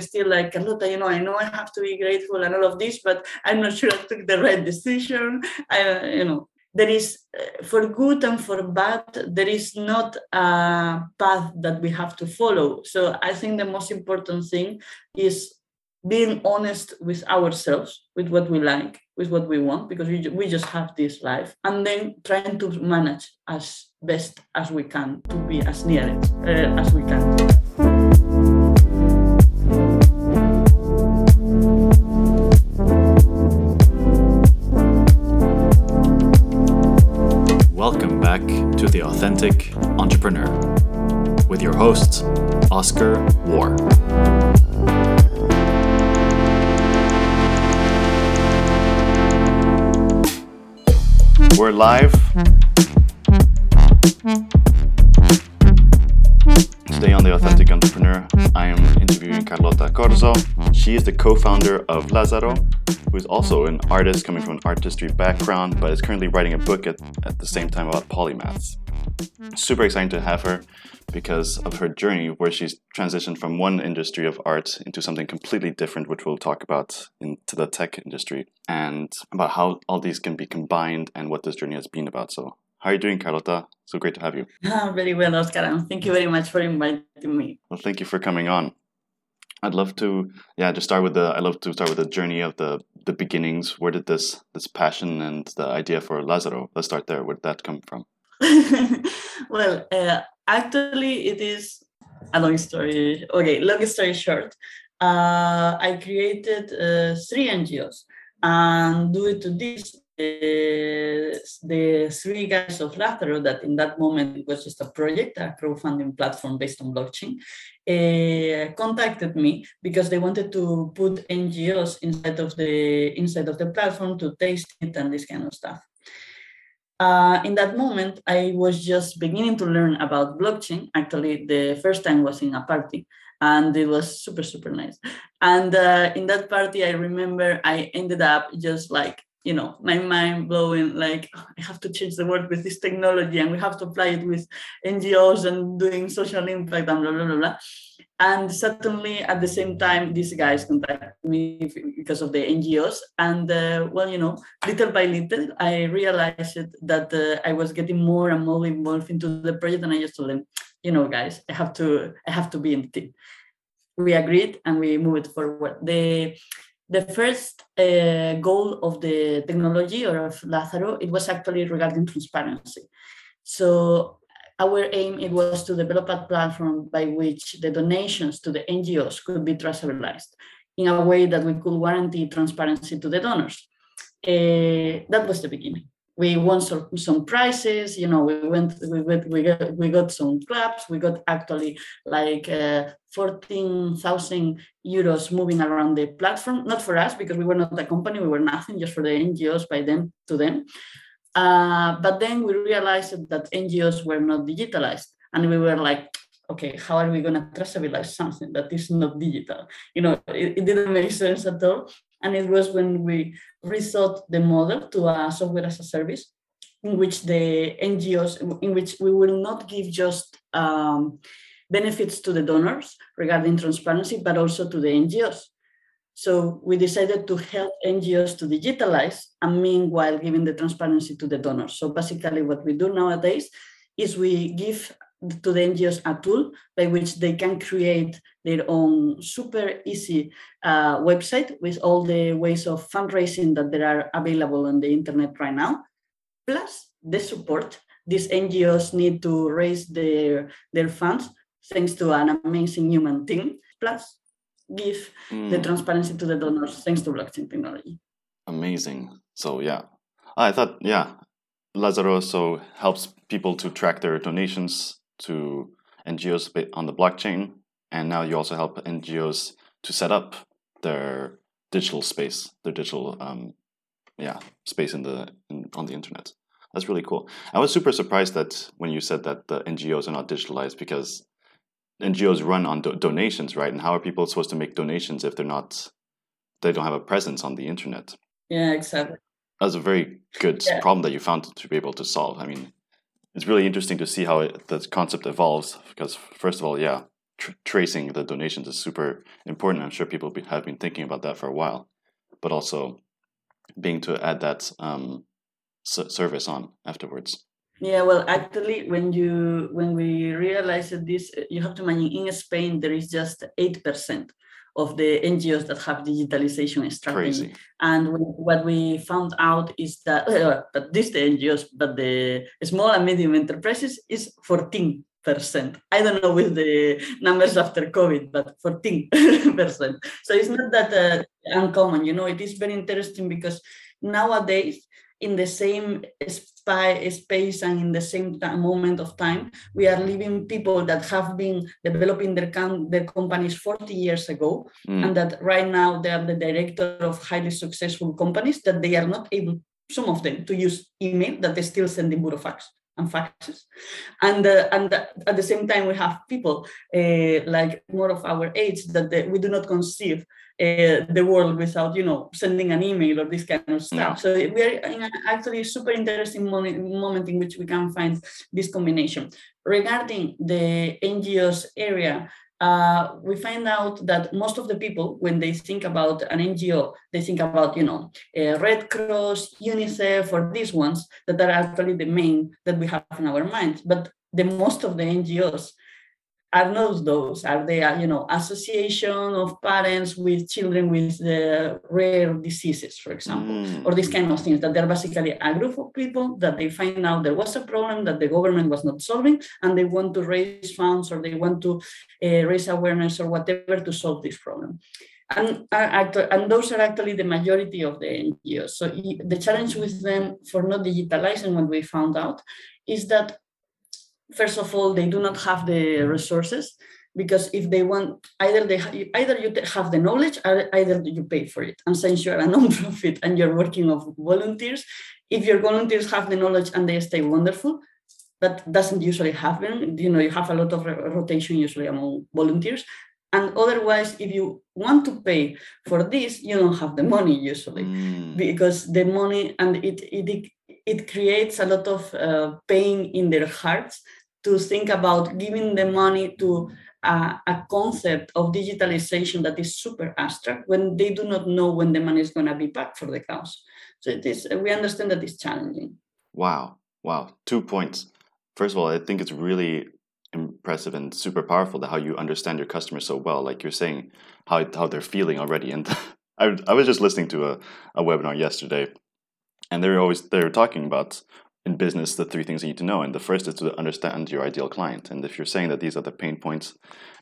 still like Carlota, you know, I know I have to be grateful and all of this, but I'm not sure I took the right decision. I, you know, there is uh, for good and for bad there is not a path that we have to follow so i think the most important thing is being honest with ourselves with what we like with what we want because we, we just have this life and then trying to manage as best as we can to be as near it uh, as we can back to The Authentic Entrepreneur with your host, Oskar Woehr. We're live. Entrepreneur, I am interviewing Carlota Corzo. She is the co founder of Lazzaro, who is also an artist coming from an artistry background, but is currently writing a book at, at the same time about polymaths. Super exciting to have her because of her journey where she's transitioned from one industry of art into something completely different, which we'll talk about into the tech industry, and about how all these can be combined and what this journey has been about. So, how are you doing, Carlota? So great to have you. Ah, very well, Oskar, and thank you very much for inviting me. Well, thank you for coming on. I'd love to, yeah, just start with the. I love to start with the journey of the the beginnings. Where did this this passion and the idea for Lazzaro? Let's start there. Where did that come from? well, uh, actually, it is a long story. Okay, long story short, uh, I created uh, three NGOs, and due to this, the, three guys of Lazzaro, that in that moment was just a project, a crowdfunding platform based on blockchain, uh, contacted me because they wanted to put NGOs inside of the inside of the platform to taste it and this kind of stuff. Uh, in that moment, I was just beginning to learn about blockchain. Actually, the first time was in a party, and it was super super nice. And uh, in that party, I remember I ended up just like you know my mind blowing like oh, i have to change the world with this technology and we have to apply it with ngos and doing social impact and blah blah blah, blah. and suddenly at the same time these guys contact me because of the ngos and uh, well you know little by little i realized that uh, i was getting more and more involved into the project and i just told them you know guys i have to i have to be in the team we agreed and we moved forward the the first uh, goal of the technology or of Lazzaro, it was actually regarding transparency. So our aim it was to develop a platform by which the donations to the NGOs could be traceabilized in a way that we could guarantee transparency to the donors. Uh, that was the beginning we won some, some prizes you know we went we went we got, we got some clubs we got actually like uh, 14,000 euros moving around the platform. Not for us because we were not a company we were nothing just for the NGOs by them to them. Uh, but then we realized that NGOs were not digitalized and we were like okay how are we going to traceabilize something that is not digital? You know it, it didn't make sense at all and it was when we rethought the model to a software as a service, in which the NGOs, in which we will not give just um, benefits to the donors regarding transparency, but also to the NGOs. So we decided to help NGOs to digitalize and meanwhile giving the transparency to the donors. So basically what we do nowadays is we give to the NGOs a tool by which they can create their own super easy uh, website with all the ways of fundraising that there are available on the internet right now, plus the support these NGOs need to raise their, their funds thanks to an amazing human team, plus give mm. the transparency to the donors thanks to blockchain technology. Amazing. So yeah, I thought yeah, Lazzaro also helps people to track their donations to NGOs on the blockchain, and now you also help NGOs to set up their digital space, their digital um, yeah space in the in, on the internet. That's really cool. I was super surprised that when you said that the NGOs are not digitalized because NGOs run on do- donations, right? And how are people supposed to make donations if they're not they don't have a presence on the internet? Yeah, exactly. That's a very good yeah. problem that you found to be able to solve. I mean, it's really interesting to see how it, the concept evolves because first of all, yeah, tr- tracing the donations is super important. I'm sure people be, have been thinking about that for a while, but also being to add that um, service on afterwards. Yeah, well, actually, when you when we realized this, you have to imagine in Spain there is just eight percent of the NGOs that have digitalization strategy. Crazy. And what we found out is that, uh, but this the NGOs, but the small and medium enterprises is 14 percent. I don't know with the numbers after COVID, but 14 percent. So it's not that uh, uncommon. You know, it is very interesting because nowadays in the same spy, space and in the same time, moment of time. We are living people that have been developing their, com- their companies 40 years ago, mm. and that right now they are the director of highly successful companies that they are not able, some of them, to use email, that they still send in burofax and faxes. And, uh, and at the same time, we have people uh, like more of our age that they, we do not conceive uh, the world without, you know, sending an email or this kind of stuff. Yeah. So we are in an actually super interesting moment, moment in which we can find this combination. Regarding the NGOs area, uh, we find out that most of the people, when they think about an NGO, they think about, you know, uh, Red Cross, UNICEF, or these ones that are actually the main that we have in our minds. But the most of the NGOs are not those are they you know association of parents with children with the rare diseases for example mm. or these kind of things that they're basically a group of people that they find out there was a problem that the government was not solving and they want to raise funds or they want to uh, raise awareness or whatever to solve this problem and, and those are actually the majority of the NGOs. So the challenge with them for not digitalizing what we found out is that first of all, they do not have the resources because if they want either they either you have the knowledge or either you pay for it. And since you're a non-profit and you're working of volunteers. If your volunteers have the knowledge and they stay wonderful that doesn't usually happen. You know you have a lot of rotation usually among volunteers. And otherwise if you want to pay for this you don't have the money usually. Mm. because the money and it it it creates a lot of uh, pain in their hearts to think about giving the money to a concept of digitalization that is super abstract when they do not know when the money is going to be back for the cause. So it is. We understand that it's challenging. Wow! Wow! Two points. First of all, I think it's really impressive and super powerful that how you understand your customers so well. Like you're saying how how they're feeling already. And I I was just listening to a, a webinar yesterday, and they're always they're talking about in business the three things you need to know. And the first is to understand your ideal client. And if you're saying that these are the pain points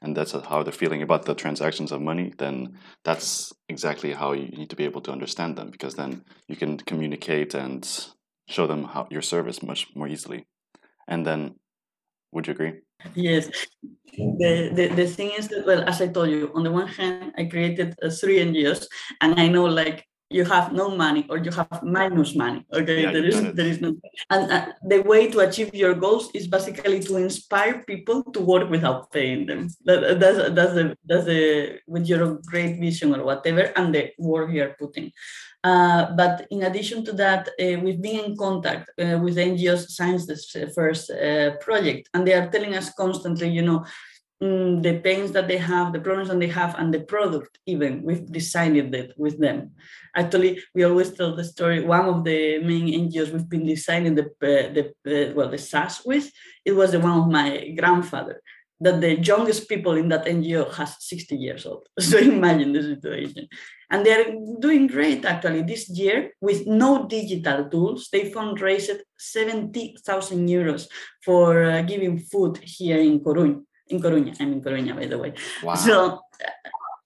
and that's how they're feeling about the transactions of money then that's exactly how you need to be able to understand them because then you can communicate and show them how your service much more easily. And then would you agree? Yes. The, the the thing is that well as i told you on the one hand i created uh, three ngos and i know like you have no money or you have minus money okay? Yeah, there is there is no and uh, the way to achieve your goals is basically to inspire people to work without paying them. That, that's that's the that's the with your great vision or whatever and the work you're putting. Uh, but in addition to that, uh, we've been in contact uh, with NGOs since this first uh, project, and they are telling us constantly, you know, mm, the pains that they have, the problems that they have, and the product even. We've designed it with them. Actually, we always tell the story. One of the main NGOs we've been designing the, uh, the well the SaaS with, it was the one of my grandfather. That the youngest people in that NGO has 60 years old. So imagine the situation. And they're doing great actually. This year, with no digital tools, they fundraised 70,000 euros for uh, giving food here in Coruña in Coruña. I'm in Coruña, by the way. Wow. So,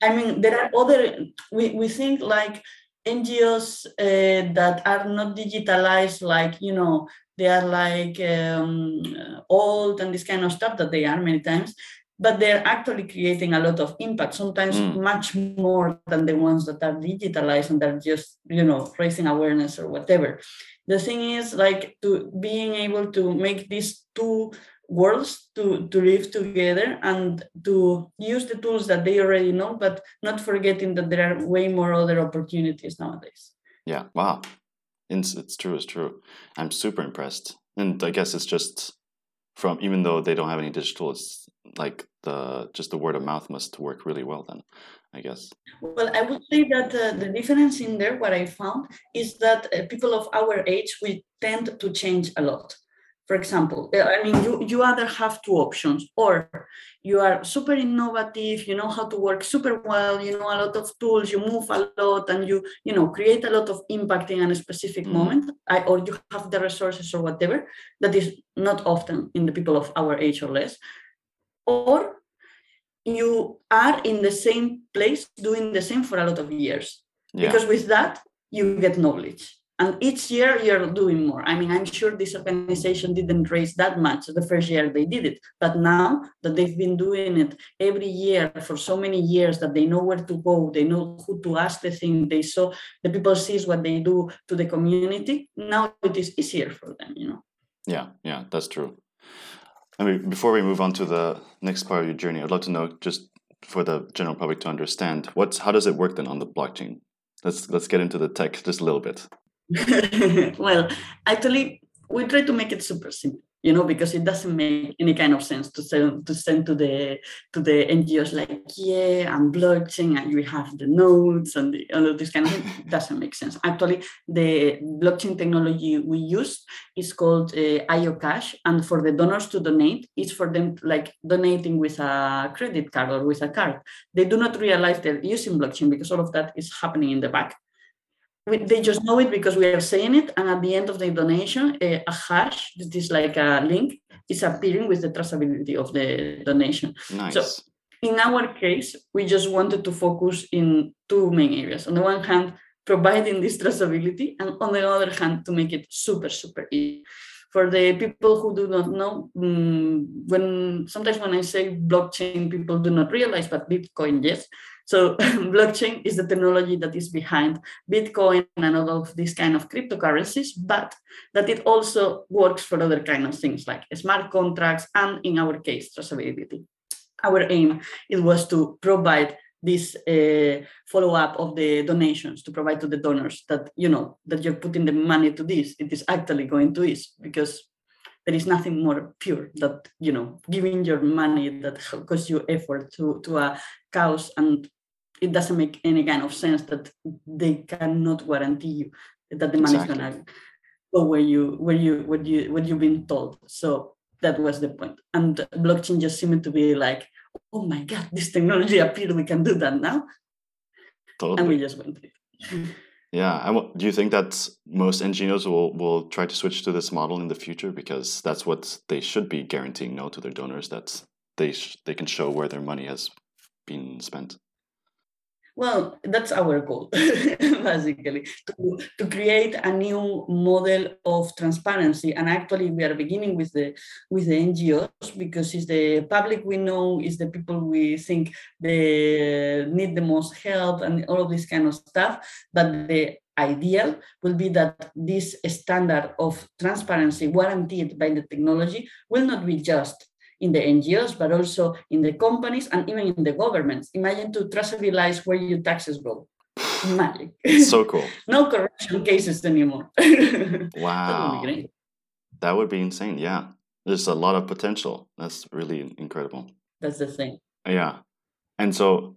I mean, there are other, we, we think like NGOs uh, that are not digitalized, like, you know, they are like um, old and this kind of stuff that they are many times, but they're actually creating a lot of impact, sometimes mm. much more than the ones that are digitalized and they're just, you know, raising awareness or whatever. The thing is like to being able to make these two worlds to, to live together and to use the tools that they already know, but not forgetting that there are way more other opportunities nowadays. Yeah, wow. It's, it's true, it's true. I'm super impressed. And I guess it's just from even though they don't have any digital, it's like the just the word of mouth must work really well then, I guess. Well, I would say that uh, the difference in there, what I found is that uh, people of our age we tend to change a lot for example uh, i mean you you either have two options or you are super innovative you know how to work super well you know a lot of tools you move a lot and you you know create a lot of impact in a specific mm moment I, or you have the resources or whatever that is not often in the people of our age or less. Or you are in the same place doing the same for a lot of years. Yeah. because with that you get knowledge and each year you're doing more. I mean i'm sure this organization didn't raise that much the first year they did it but now that they've been doing it every year for so many years that they know where to go they know who to ask the thing they saw the people sees what they do to the community now it is easier for them you know? Yeah yeah that's true. I mean before we move on to the next part of your journey i'd love to know just for the general public to understand what's how does it work then on the blockchain? Let's let's get into the tech just a little bit well, actually, we try to make it super simple you know because it doesn't make any kind of sense to send to send to the to the ngos like yeah i'm blockchain and we have the nodes and the, all of this kind of thing doesn't make sense. Actually the blockchain technology we use is called uh, io cash and for the donors to donate it's for them like donating with a credit card or with a card. They do not realize they're using blockchain because all of that is happening in the back we, they just know it because we are saying it. And at the end of the donation, a, a hash, that is like a link, is appearing with the traceability of the donation. Nice. So in our case, we just wanted to focus in two main areas. On the one hand, providing this traceability, and on the other hand, to make it super, super easy. For the people who do not know, um, when sometimes when I say blockchain, people do not realize, but Bitcoin, yes. So blockchain is the technology that is behind Bitcoin and all of these kind of cryptocurrencies, but that it also works for other kind of things like smart contracts and in our case, traceability. Our aim it was to provide this uh, follow-up of the donations to provide to the donors that you know that you're putting the money to this it is actually going to this because there is nothing more pure that you know giving your money that costs you effort to to a cause and it doesn't make any kind of sense that they cannot guarantee you that the money exactly. is gonna go where you where you where you what you've been told. So that was the point. And blockchain just seemed to be like, oh my god, this technology appeared. We can do that now. Totally. And we just went. Yeah, and do you think that most NGOs will will try to switch to this model in the future because that's what they should be guaranteeing now to their donors that they they can show where their money has been spent. Well, that's our goal, basically, to, to create a new model of transparency. And actually, we are beginning with the with the NGOs because it's the public we know, is the people we think they need the most help, and all of this kind of stuff. But the ideal will be that this standard of transparency guaranteed by the technology will not be just in the NGOs, but also in the companies and even in the governments. Imagine to traceabilize where your taxes go. Magic. So cool. no corruption cases anymore. wow. That would, that would be insane. Yeah. There's a lot of potential. That's really incredible. That's the thing. Yeah. And so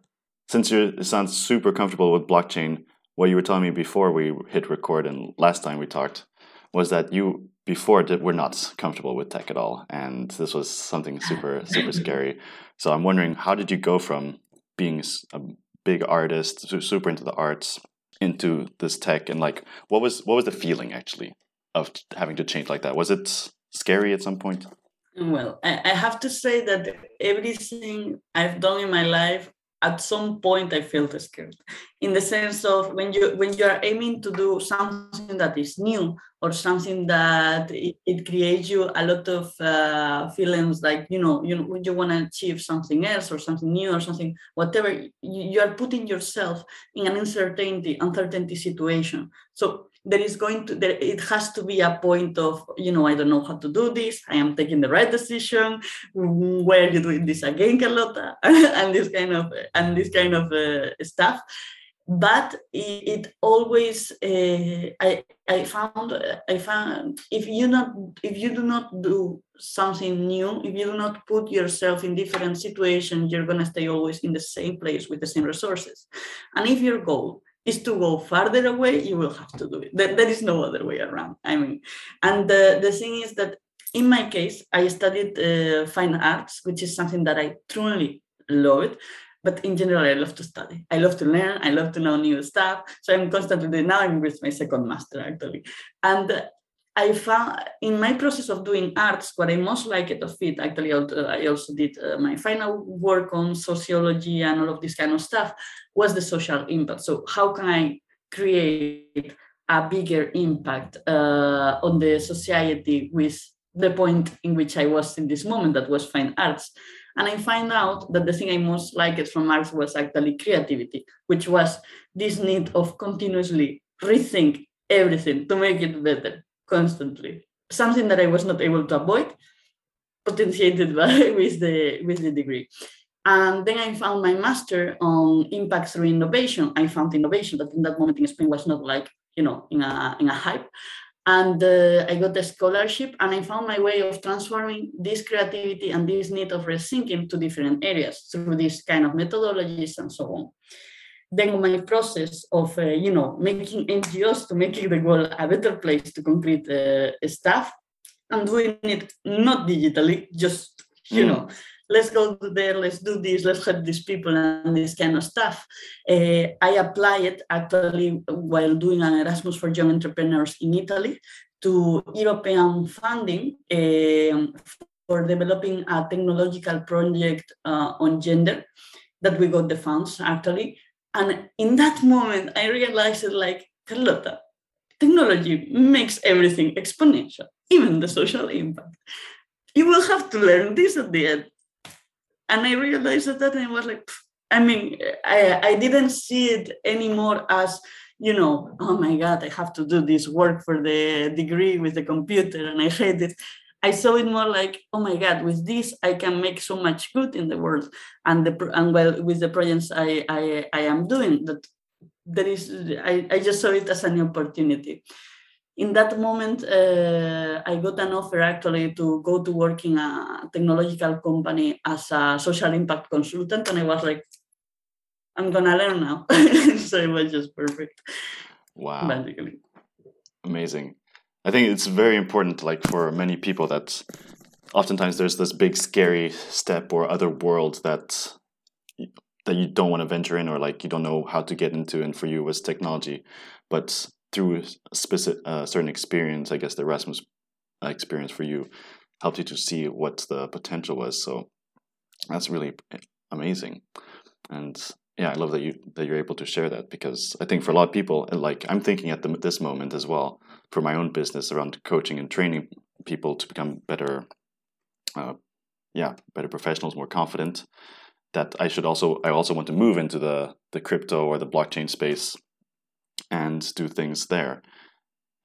since you sound super comfortable with blockchain, what you were telling me before we hit record and last time we talked was that you before that were not comfortable with tech at all and this was something super super scary. So i'm wondering how did you go from being a big artist super into the arts into this tech and like what was what was the feeling actually of having to change like that? Was it scary at some point? Well i have to say that everything i've done in my life at some point I felt scared. In the sense of when you when you are aiming to do something that is new or something that it, it creates you a lot of uh, feelings like you know you you want to achieve something else or something new or something whatever you, you are putting yourself in an uncertainty uncertainty situation. So there is going to there it has to be a point of you know i don't know how to do this i am taking the right decision why are you doing this again carlota and this kind of and this kind of uh, stuff but it, it always uh, I I found I found if you not if you do not do something new, if you do not put yourself in different situations, you're gonna stay always in the same place with the same resources. And if your goal is to go farther away, you will have to do it. There, there is no other way around. I mean, and the, the thing is that in my case, I studied uh, fine arts, which is something that I truly love but in general, I love to study. I love to learn. I love to know new stuff. So I'm constantly now. I'm with my second master actually, and I found in my process of doing arts, what I most liked of it, actually, I also did uh, my final work on sociology and all of this kind of stuff, was the social impact. So, how can I create a bigger impact uh, on the society with the point in which I was in this moment, that was fine arts? And I find out that the thing I most liked from arts was actually creativity, which was this need of continuously rethink everything to make it better constantly. Something that I was not able to avoid, potentiated by with the with the degree. And then I found my master on impact through innovation. I found innovation that in that moment in Spain was not like, you know, in a in a hype and uh, I got a scholarship and I found my way of transforming this creativity and this need of rethinking to different areas through this kind of methodologies and so on. Then my process of, uh, you know, making NGOs to making the world a better place to concrete uh, stuff and doing it not digitally, just, you mm. know, let's go there, let's do this, let's help these people and this kind of stuff. Uh, I applied it actually while doing an Erasmus for Young Entrepreneurs in Italy to European funding uh, for developing a technological project uh, on gender that we got the funds actually. And in that moment, I realized that, like, Carlota, technology makes everything exponential, even the social impact. You will have to learn this at the end and I realized that, that and I was like, I mean, I, I didn't see it anymore as, you know, oh my God, I have to do this work for the degree with the computer and I hate it. I saw it more like, oh my God, with this I can make so much good in the world, and the and well with the projects I I, I am doing that there is I, I just saw it as an opportunity in that moment, uh, I got an offer actually to go to work in a technological company as a social impact consultant. And I was like, I'm to learn now. so it was just perfect. Wow. Basically. Amazing. I think it's very important, like for many people, that oftentimes there's this big scary step or other world that that you don't want to venture in or like you don't know how to get into and for you was technology. But through a specific uh, certain experience, I guess the Erasmus experience for you helped you to see what the potential was. So that's really amazing, and yeah, I love that you that you're able to share that because I think for a lot of people, like I'm thinking at the, this moment as well for my own business around coaching and training people to become better, uh, yeah, better professionals, more confident. That I should also I also want to move into the the crypto or the blockchain space and do things there.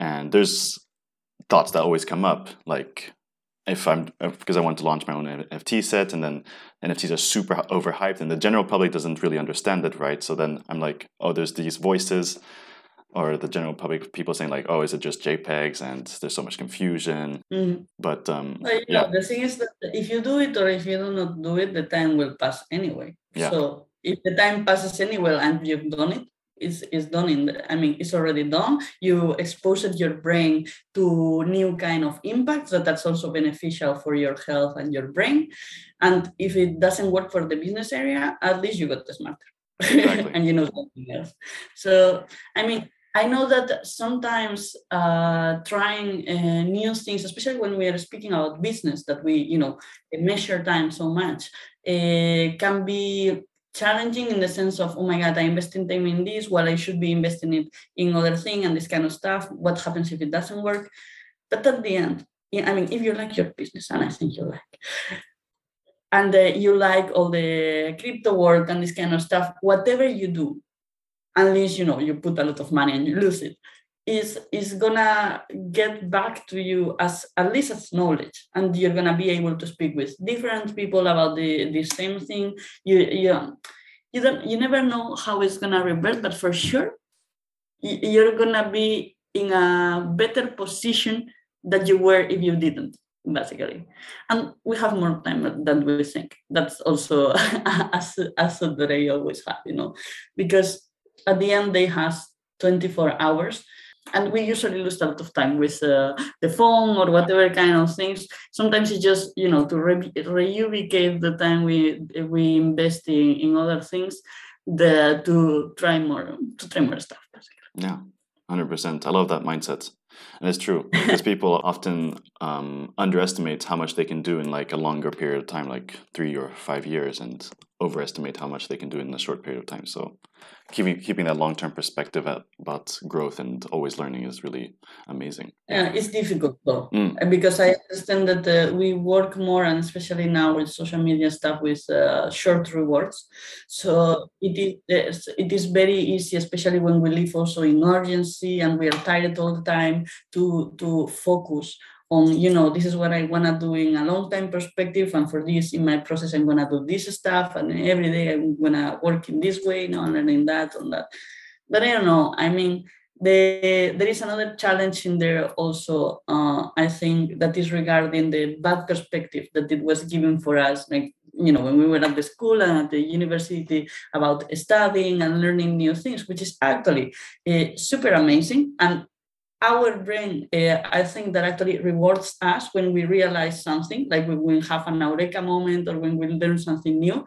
And there's thoughts that always come up, like if I'm because I want to launch my own NFT set, and then NFTs are super overhyped, and the general public doesn't really understand it, right? So then I'm like, oh, there's these voices, or the general public people saying like, oh, is it just JPEGs, and there's so much confusion. Mm-hmm. But um, well, yeah, know, the thing is that if you do it or if you do not do it, the time will pass anyway. Yeah. So if the time passes anyway and you've done it, it, is is done in the, i mean it's already done you exposed your brain to new kind of impacts that that's also beneficial for your health and your brain and if it doesn't work for the business area at least you got smarter exactly. and you know something else so i mean I know that sometimes uh, trying uh, new things, especially when we are speaking about business, that we you know measure time so much, uh, can be challenging in the sense of oh my god i invested time in this while i should be investing it in other thing and this kind of stuff. What happens if it doesn't work? But at the end i mean if you like your business and i think you like and uh, you like all the crypto work and this kind of stuff whatever you do unless you know you put a lot of money and you lose it. Is is gonna get back to you as at least as knowledge and you're gonna be able to speak with different people about the the same thing. You you you don't you never know how it's gonna revert, but for sure you're gonna be in a better position that you were if you didn't basically. And we have more time than we think. That's also as as i always have you know because at the end they has 24 hours. And we usually lose a lot of time with uh, the phone or whatever kind of things. Sometimes it's just you know to re- reubicate the time we we invest in, in other things the to try more to try more stuff basically. yeah 100% i love that mindset. And it's true because people often um, underestimate how much they can do in like a longer period of time like three or five years and overestimate how much they can do in a short period of time. So keeping keeping that long term perspective about growth and always learning is really amazing. Yeah, it's difficult though mm. because I understand that uh, we work more and especially now with social media stuff with uh, short rewards. So it is it is very easy, especially when we live also in urgency and we are tired all the time, to to focus on you know this is what i want to do in a long time perspective and for this in my process i'm going to do this stuff and every day i'm going to work in this way now learning that on that. But i don't know i mean the, there is another challenge in there also uh, i think that is regarding the bad perspective that it was given for us like you know when we were at the school and at the university about studying and learning new things which is actually uh, super amazing and our brain, uh, I think that actually rewards us when we realize something, like when we have an eureka moment or when we learn something new.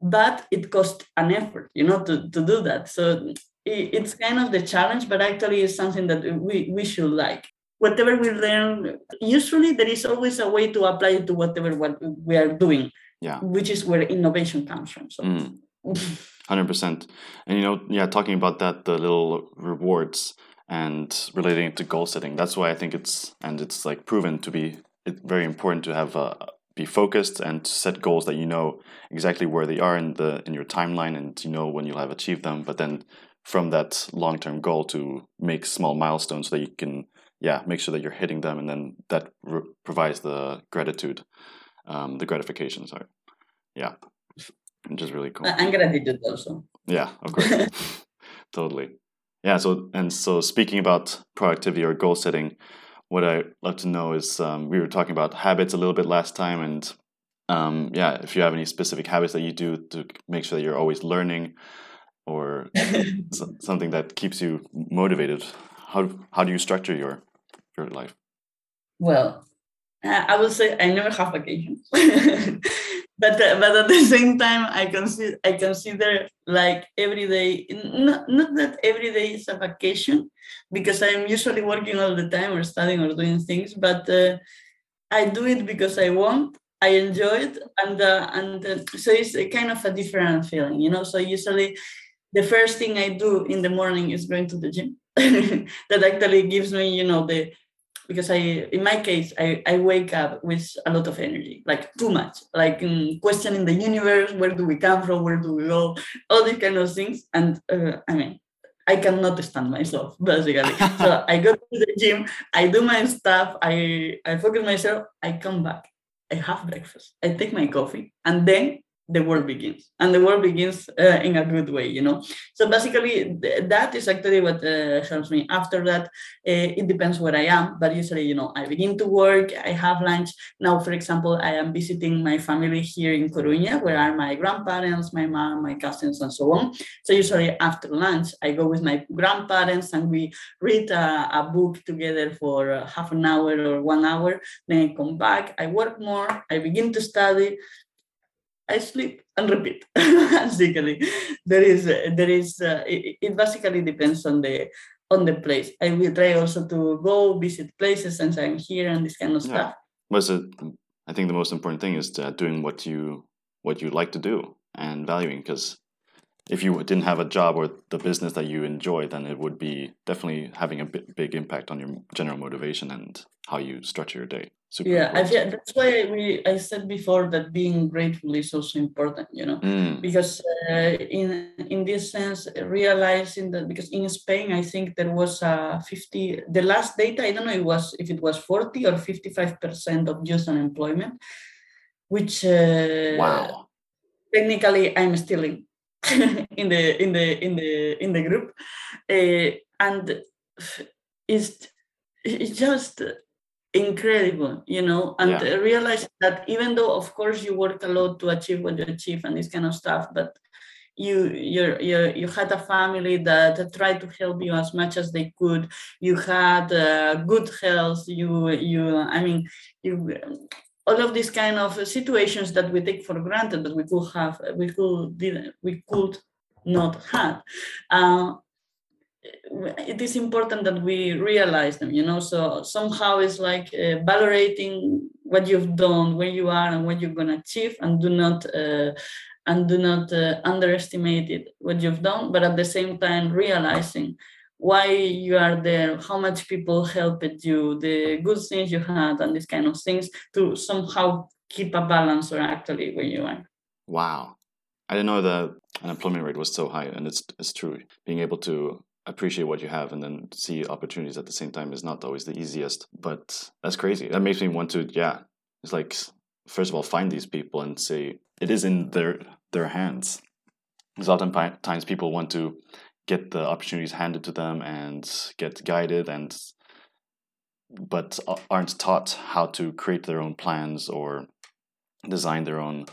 But it costs an effort, you know, to, to do that. So it's kind of the challenge, but actually it's something that we, we should like. Whatever we learn, usually there is always a way to apply it to whatever what we are doing. Yeah. Which is where innovation comes from. So. Mm. 100%. And, you know, yeah, talking about that, the little rewards, and relating it to goal setting. That's why I think it's and it's like proven to be very important to have a be focused and to set goals that you know exactly where they are in the in your timeline and you know when you'll have achieved them. But then from that long term goal to make small milestones so that you can yeah make sure that you're hitting them and then that re- provides the gratitude, um, the gratification. Sorry, yeah, which is really cool. Gratitude also. Yeah, of course, totally. Yeah. So and so speaking about productivity or goal setting, what I love to know is um, we were talking about habits a little bit last time, and um, yeah, if you have any specific habits that you do to make sure that you're always learning, or something that keeps you motivated, how how do you structure your your life? Well, I would say I never have vacations. but uh, but at the same time i consider i consider like every day not, not that every day is a vacation because i'm usually working all the time or studying or doing things but uh, i do it because i want i enjoy it and uh, and so it's a kind of a different feeling you know? So usually the first thing i do in the morning is going to the gym that actually gives me you know the because I, in my case, I, I wake up with a lot of energy, like too much, like um, questioning the universe, where do we come from, where do we go, all these kind of things. And uh, I mean, I cannot stand myself basically. so I go to the gym, I do my stuff, I I focus myself, I come back, I have breakfast, I take my coffee, and then the world begins. And the world begins uh, in a good way you know? So basically th- that is actually what uh, helps me. After that uh, it depends where i am. But usually you know i begin to work i have lunch. Now for example i am visiting my family here in coruña where are my grandparents my mom my cousins and so on. So usually after lunch i go with my grandparents and we read a, a book together for uh, half an hour or one hour. Then i come back i work more i begin to study I sleep and repeat. basically, there is there is uh, it, it, basically depends on the on the place. I will try also to go visit places since I'm here and this kind of yeah. stuff. Was it? I think the most important thing is doing what you what you like to do and valuing because if you didn't have a job or the business that you enjoy, then it would be definitely having a big impact on your general motivation and how you structure your day super yeah I feel, that's why we i said before that being grateful is also important you know? Mm. because uh, in in this sense realizing that because in spain i think there was a 50 the last data i don't know it was if it was 40 or 55 percent of youth unemployment which uh, wow. technically i'm still in in the in the in the in the group, uh, and it's it's just incredible, you know, and yeah. realize that even though of course you work a lot to achieve what you achieve and this kind of stuff, but you you you you had a family that tried to help you as much as they could. You had uh, good health. You you i mean you all of these kind of situations that we take for granted that we could have we could didn't we could not have. Uh, it is important that we realize them you know? So somehow it's like uh, valorating what you've done where you are and what you're going to achieve and do not uh, and do not uh, underestimate it what you've done but at the same time realizing why you are there how much people helped you the good things you had and these kind of things to somehow keep a balance or actually where you are. Wow. I didn't know the unemployment rate was so high and it's it's true. Being able to appreciate what you have and then see opportunities at the same time is not always the easiest but that's crazy. That makes me want to yeah it's like first of all find these people and say it is in their their hands. Because oftentimes people want to get the opportunities handed to them and get guided and but aren't taught how to create their own plans or design their own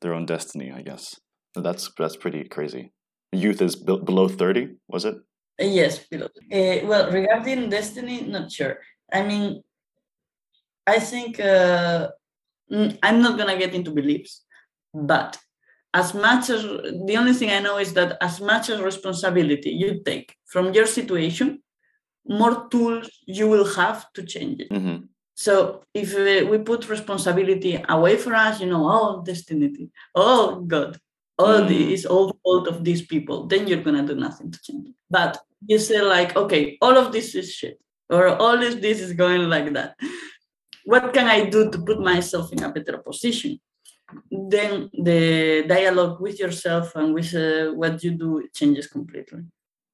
their own destiny i guess. That's that's pretty crazy. Youth is below 30 was it yes below uh, well regarding destiny not sure i mean i think uh, i'm not gonna get into beliefs but as much as the only thing I know is that as much as responsibility you take from your situation, more tools you will have to change it. Mm-hmm. So if uh, we put responsibility away from us, you know, oh, destiny, oh, God, all mm. this all fault of these people, then you're gonna do nothing to change it. But you say like, okay, all of this is shit, or all of this is going like that. What can I do to put myself in a better position? then the dialogue with yourself and with uh, what you do changes completely.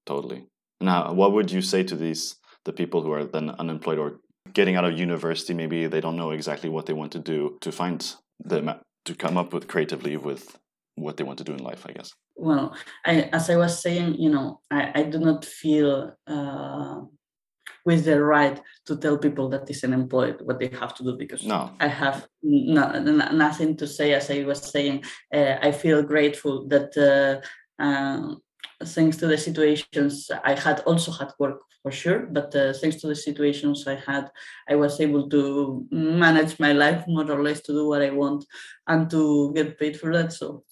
Totally. Now, what would you say to these the people who are then unemployed or getting out of university? Maybe they don't know exactly what they want to do to find the to come up with creatively with what they want to do in life. I guess. Well, I, as I was saying, you know, I, I do not feel. Uh, with the right to tell people that is unemployed what they have to do because no. I have no, nothing to say. As I was saying, uh, I feel grateful that uh, uh, thanks to the situations I had also had work for sure, but uh, thanks to the situations I had, I was able to manage my life more or less to do what I want and to get paid for that. So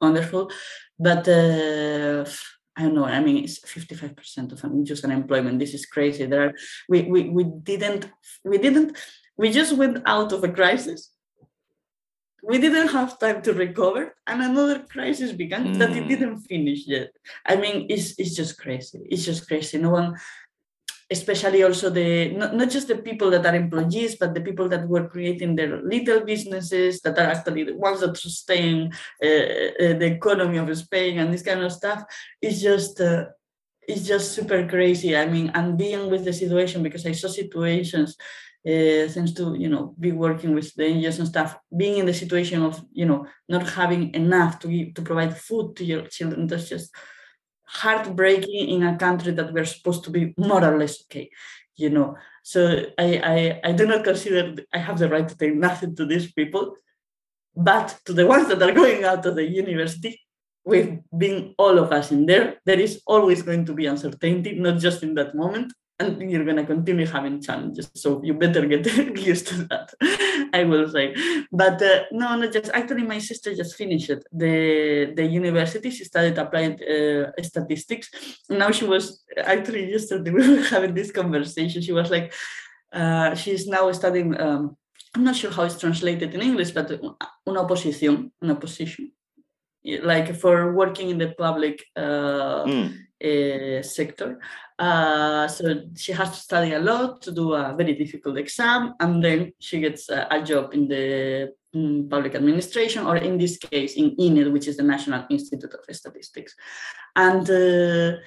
wonderful. But uh, I don't know. I mean, it's 55% of just unemployment. This is crazy. There are we, we we didn't we didn't we just went out of a crisis. We didn't have time to recover, and another crisis began mm. that it hmm. didn't finish yet. I mean, it's it's just crazy. It's just crazy. No one especially also the not, not just the people that are employees but the people that were creating their little businesses that are actually the ones that sustain uh, uh, the economy of spain and this kind of stuff. Is just uh, it's just super crazy. I mean and being with the situation because i saw situations uh, to you know be working with the NGOs and stuff, being in the situation of you know not having enough to to provide food to your children, that's just heartbreaking in a country that we're supposed to be more or less okay you know so I, I i do not consider i have the right to take nothing to these people but to the ones that are going out of the university we've been all of us in there there is always going to be uncertainty not just in that moment and you're going to continue having challenges. So you better get used to that, I will say. But uh, no, not just actually, my sister just finished the the university. She studied applied uh, statistics. Now she was actually yesterday we were having this conversation. She was like, uh, she's now studying. Um, I'm not sure how it's translated in English, but una oposición, una position, like for working in the public mm. Sector. Uh, so she has to study a lot to do a very difficult exam, and then she gets a, a job in the um, public administration, or in this case, in INED, which is the National Institute of Statistics. And uh,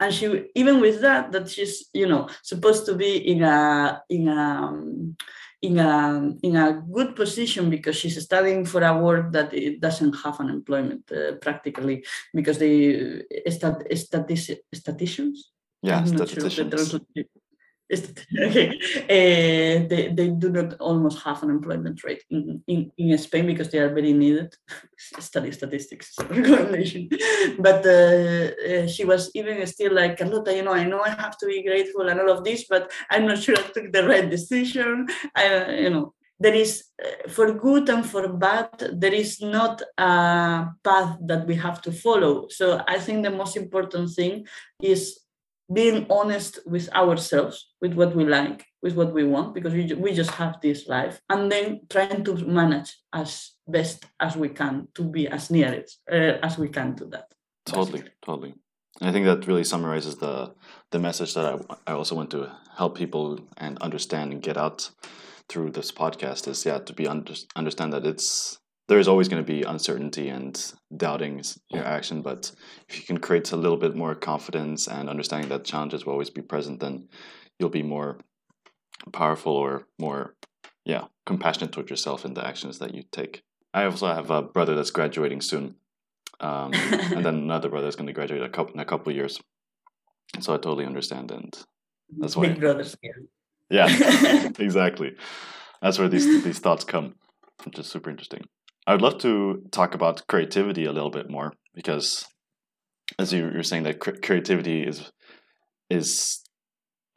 and she even with that, that she's you know supposed to be in a in a um, in a in a good position because she's studying for a work that it doesn't have unemployment uh, practically because they uh, stat, statis, statisticians? Yeah statisticians. sure okay. Uh, they, they do not almost have an employment rate in, in, in Spain because they are very needed. Study statistics recommendation. But uh, uh, she was even still like, Carlota, you know, I know I have to be grateful and all of this, but I'm not sure I took the right decision. I, you know, there is uh, for good and for bad there is not a path that we have to follow so i think the most important thing is being honest with ourselves, with what we like, with what we want, because we, we just have this life, and then trying to manage as best as we can to be as near it uh, as we can to that. Totally, basically. totally. And I think that really summarizes the the message that I, I also want to help people and understand and get out through this podcast is yeah to be under, understand that it's there's always going to be uncertainty and doubting your action. But if you can create a little bit more confidence and understanding that challenges will always be present, then you'll be more powerful or more, yeah, compassionate towards yourself in the actions that you take. I also have a brother that's graduating soon, um, and then another brother that's going to graduate a couple in a couple of years. So I totally understand, and that's why big brothers. Yeah, yeah exactly. That's where these these thoughts come, which is super interesting. I would love to talk about creativity a little bit more because, as you, are saying, that creativity is is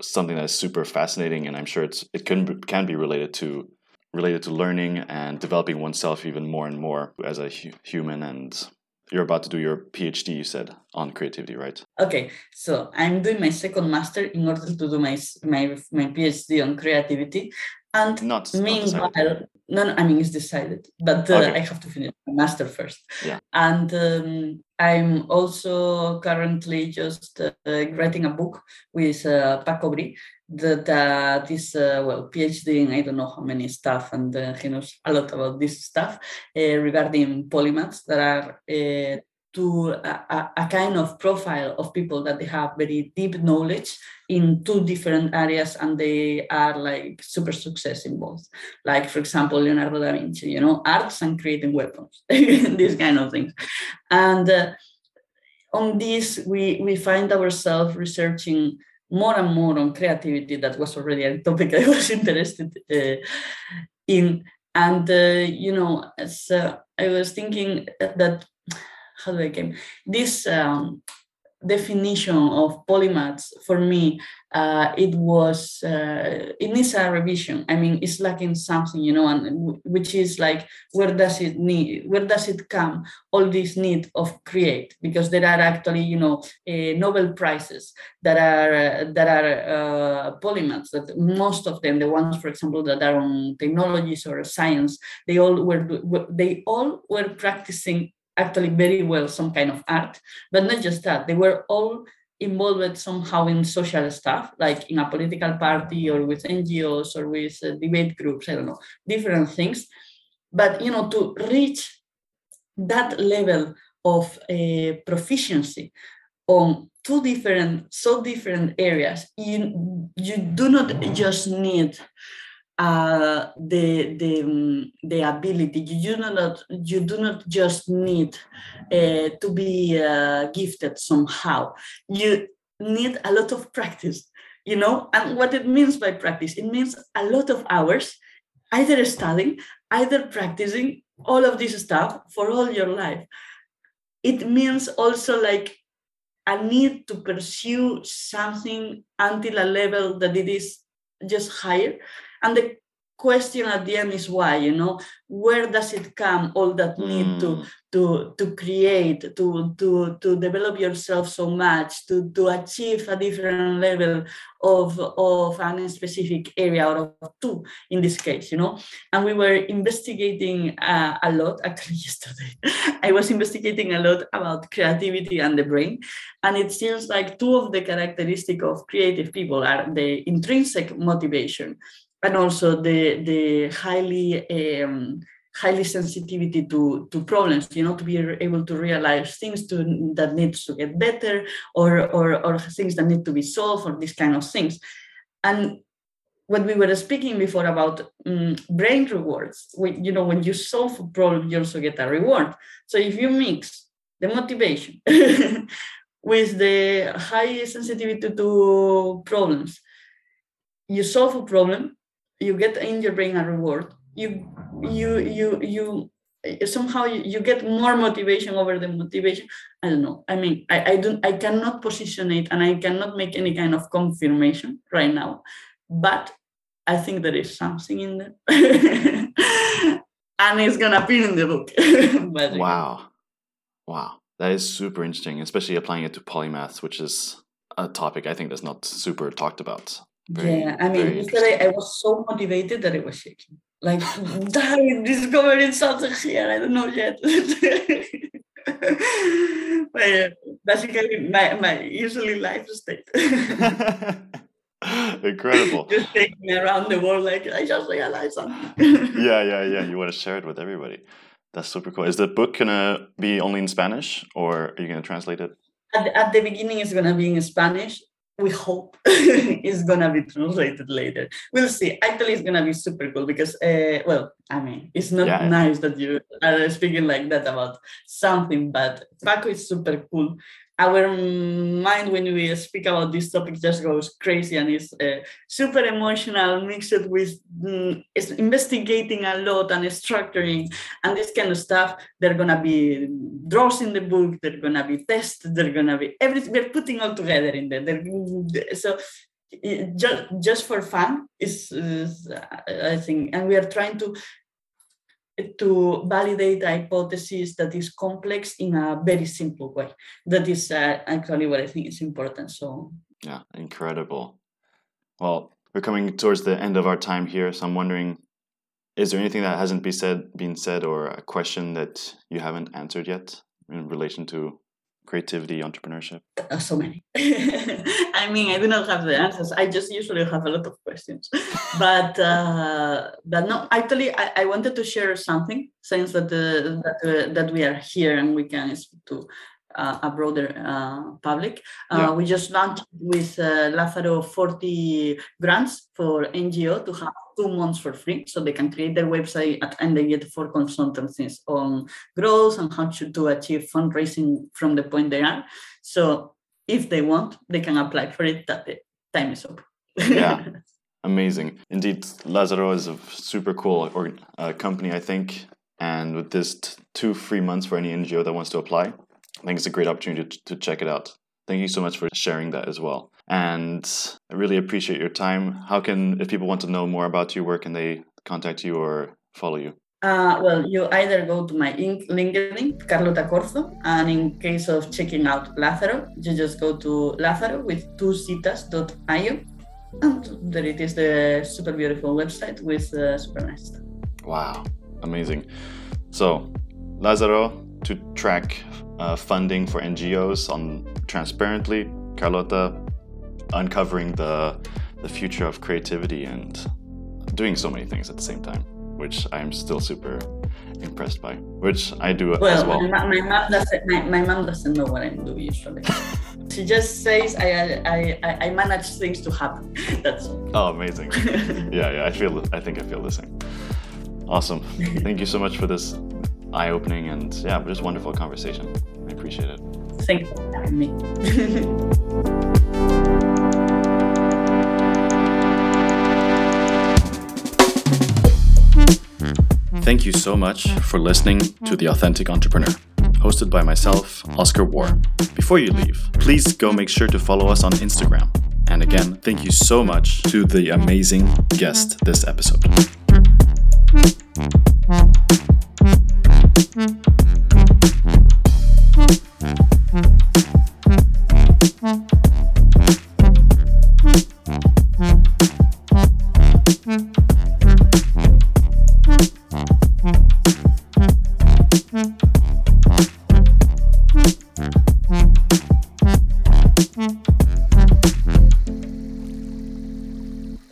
something that's super fascinating, and I'm sure it's it can can be related to related to learning and developing oneself even more and more as a hu- human. And you're about to do your PhD, you said, on creativity, right? Okay, so I'm doing my second master in order to do my my my PhD on creativity, and not, meanwhile, not no, no, I mean it's decided, but uh, okay. I have to finish my master first. Yeah. And um, I'm also currently just uh, writing a book with uh, Paco Bree that uh, this uh, well PhD in I don't know how many stuff, and uh, he knows a lot about this stuff uh, regarding polymaths that are uh, to a, a, kind of profile of people that they have very deep knowledge in two different areas and they are like super success in both. Like for example leonardo da vinci you know arts and creating weapons these kind of things. And uh, on this we we find ourselves researching more and more on creativity that was already a topic i was interested uh, in. And uh, you know as uh, i was thinking that how do I came this um, definition of polymaths for me uh, it was uh, it needs a revision. I mean it's lacking something you know and which is like where does it need where does it come all this need of create? Because there are actually you know uh, nobel prizes that are that are uh, polymaths that most of them the ones for example that are on technologies or science they all were they all were practicing actually very well some kind of art, but not just that. They were all involved somehow in social stuff, like in a political party or with NGOs or with uh, debate groups. I don't know, different things. But you know, to reach that level of uh, proficiency on two different, so different areas, you you do not just need uh, the the um, the ability. You do not you do not just need uh, to be uh, gifted somehow. You need a lot of practice. You know, and what it means by practice, it means a lot of hours, either studying, either practicing all of this stuff for all your life. It means also like a need to pursue something until a level that it is just higher and the question at the end is why you know? Where does it come all that need mm. to to to create to to to develop yourself so much to to achieve a different level of of a specific area or of two in this case you know? And we were investigating uh, a lot actually yesterday. I was investigating a lot about creativity and the brain and it seems like two of the characteristic of creative people are the intrinsic motivation and also the the highly um, highly sensitivity to to problems you know to be able to realize things to that needs to get better or or or things that need to be solved or these kind of things and what we were speaking before about um, brain rewards, you know, when you solve a problem, you also get a reward. So if you mix the motivation with the high sensitivity to problems, you solve a problem, you get in your brain a reward. You you you you somehow you, get more motivation over the motivation i don't know i mean I, I don't i cannot position it and i cannot make any kind of confirmation right now but I think there is something in there. and it's gonna appear in the book. wow. Wow. That is super interesting, especially applying it to polymaths, which is a topic I think that's not super talked about. Very, yeah, I mean, yesterday I was so motivated that I was shaking. Like, I discovered something here, I don't know yet. but basically, my, my usually life state. Incredible. just taking me around the world like I just realized something. yeah, yeah, yeah. You want to share it with everybody. That's super cool. Is the book gonna be only in Spanish or are you gonna translate it? At, at the beginning it's gonna be in Spanish. We hope it's gonna be translated later. We'll see. Actually, it's gonna be super cool because, uh, well, I mean, it's not yeah. nice that you are speaking like that about something, but Paco is super cool our mind when we speak about this topic just goes crazy and is uh, super emotional mixed with mm, investigating a lot and structuring and this kind of stuff. They're gonna be draws in the book they're gonna be tests they're gonna be everything we're putting all together in there. They're, so just just for fun is, is i think and we are trying to to validate a hypothesis that is complex in a very simple way. That is uh, actually what I think is important. So yeah, incredible. Well, we're coming towards the end of our time here, so I'm wondering, is there anything that hasn't been said, been said, or a question that you haven't answered yet in relation to creativity, entrepreneurship? Uh, so many. I mean, I do not have the answers. I just usually have a lot of questions. but uh, but no, actually, I, I wanted to share something since that uh, that uh, that we are here and we can speak to uh, a broader uh, public. Uh, yeah. We just launched with uh, Lazzaro 40 grants for NGO to have two months for free. So they can create their website and they get four consultancies on growth and how to, to achieve fundraising from the point they are. So if they want, they can apply for it. That the time is up. yeah. Amazing. Indeed, Lazzaro is a super cool or, uh, company, I think. And with this t- two free months for any NGO that wants to apply, I think it's a great opportunity to, to check it out. Thank you so much for sharing that as well. And I really appreciate your time. How can, if people want to know more about you, where can they contact you or follow you? Uh, well, you either go to my LinkedIn, Carlota Corzo, and in case of checking out Lazzaro, you just go to Lazzaro with two citas.io, and there it is the super beautiful website with uh, super nice stuff. Wow, amazing. So, Lazzaro, to track uh, funding for NGOs on transparently, Carlota uncovering the the future of creativity and doing so many things at the same time, which I'm still super impressed by, which I do well, as well. My, my mom doesn't. My, my mom doesn't know what I do usually. she just says I, I I I manage things to happen. That's all. Oh, amazing! yeah, yeah. I feel. I think I feel the same. Awesome. Thank you so much for this eye opening and yeah, just wonderful conversation. I appreciate it. Thank you for having me. Thank you so much for listening to The Authentic Entrepreneur, hosted by myself, Oskar Woehr. Before you leave, please go make sure to follow us on Instagram. And again, thank you so much to the amazing guest this episode. Mm-hmm.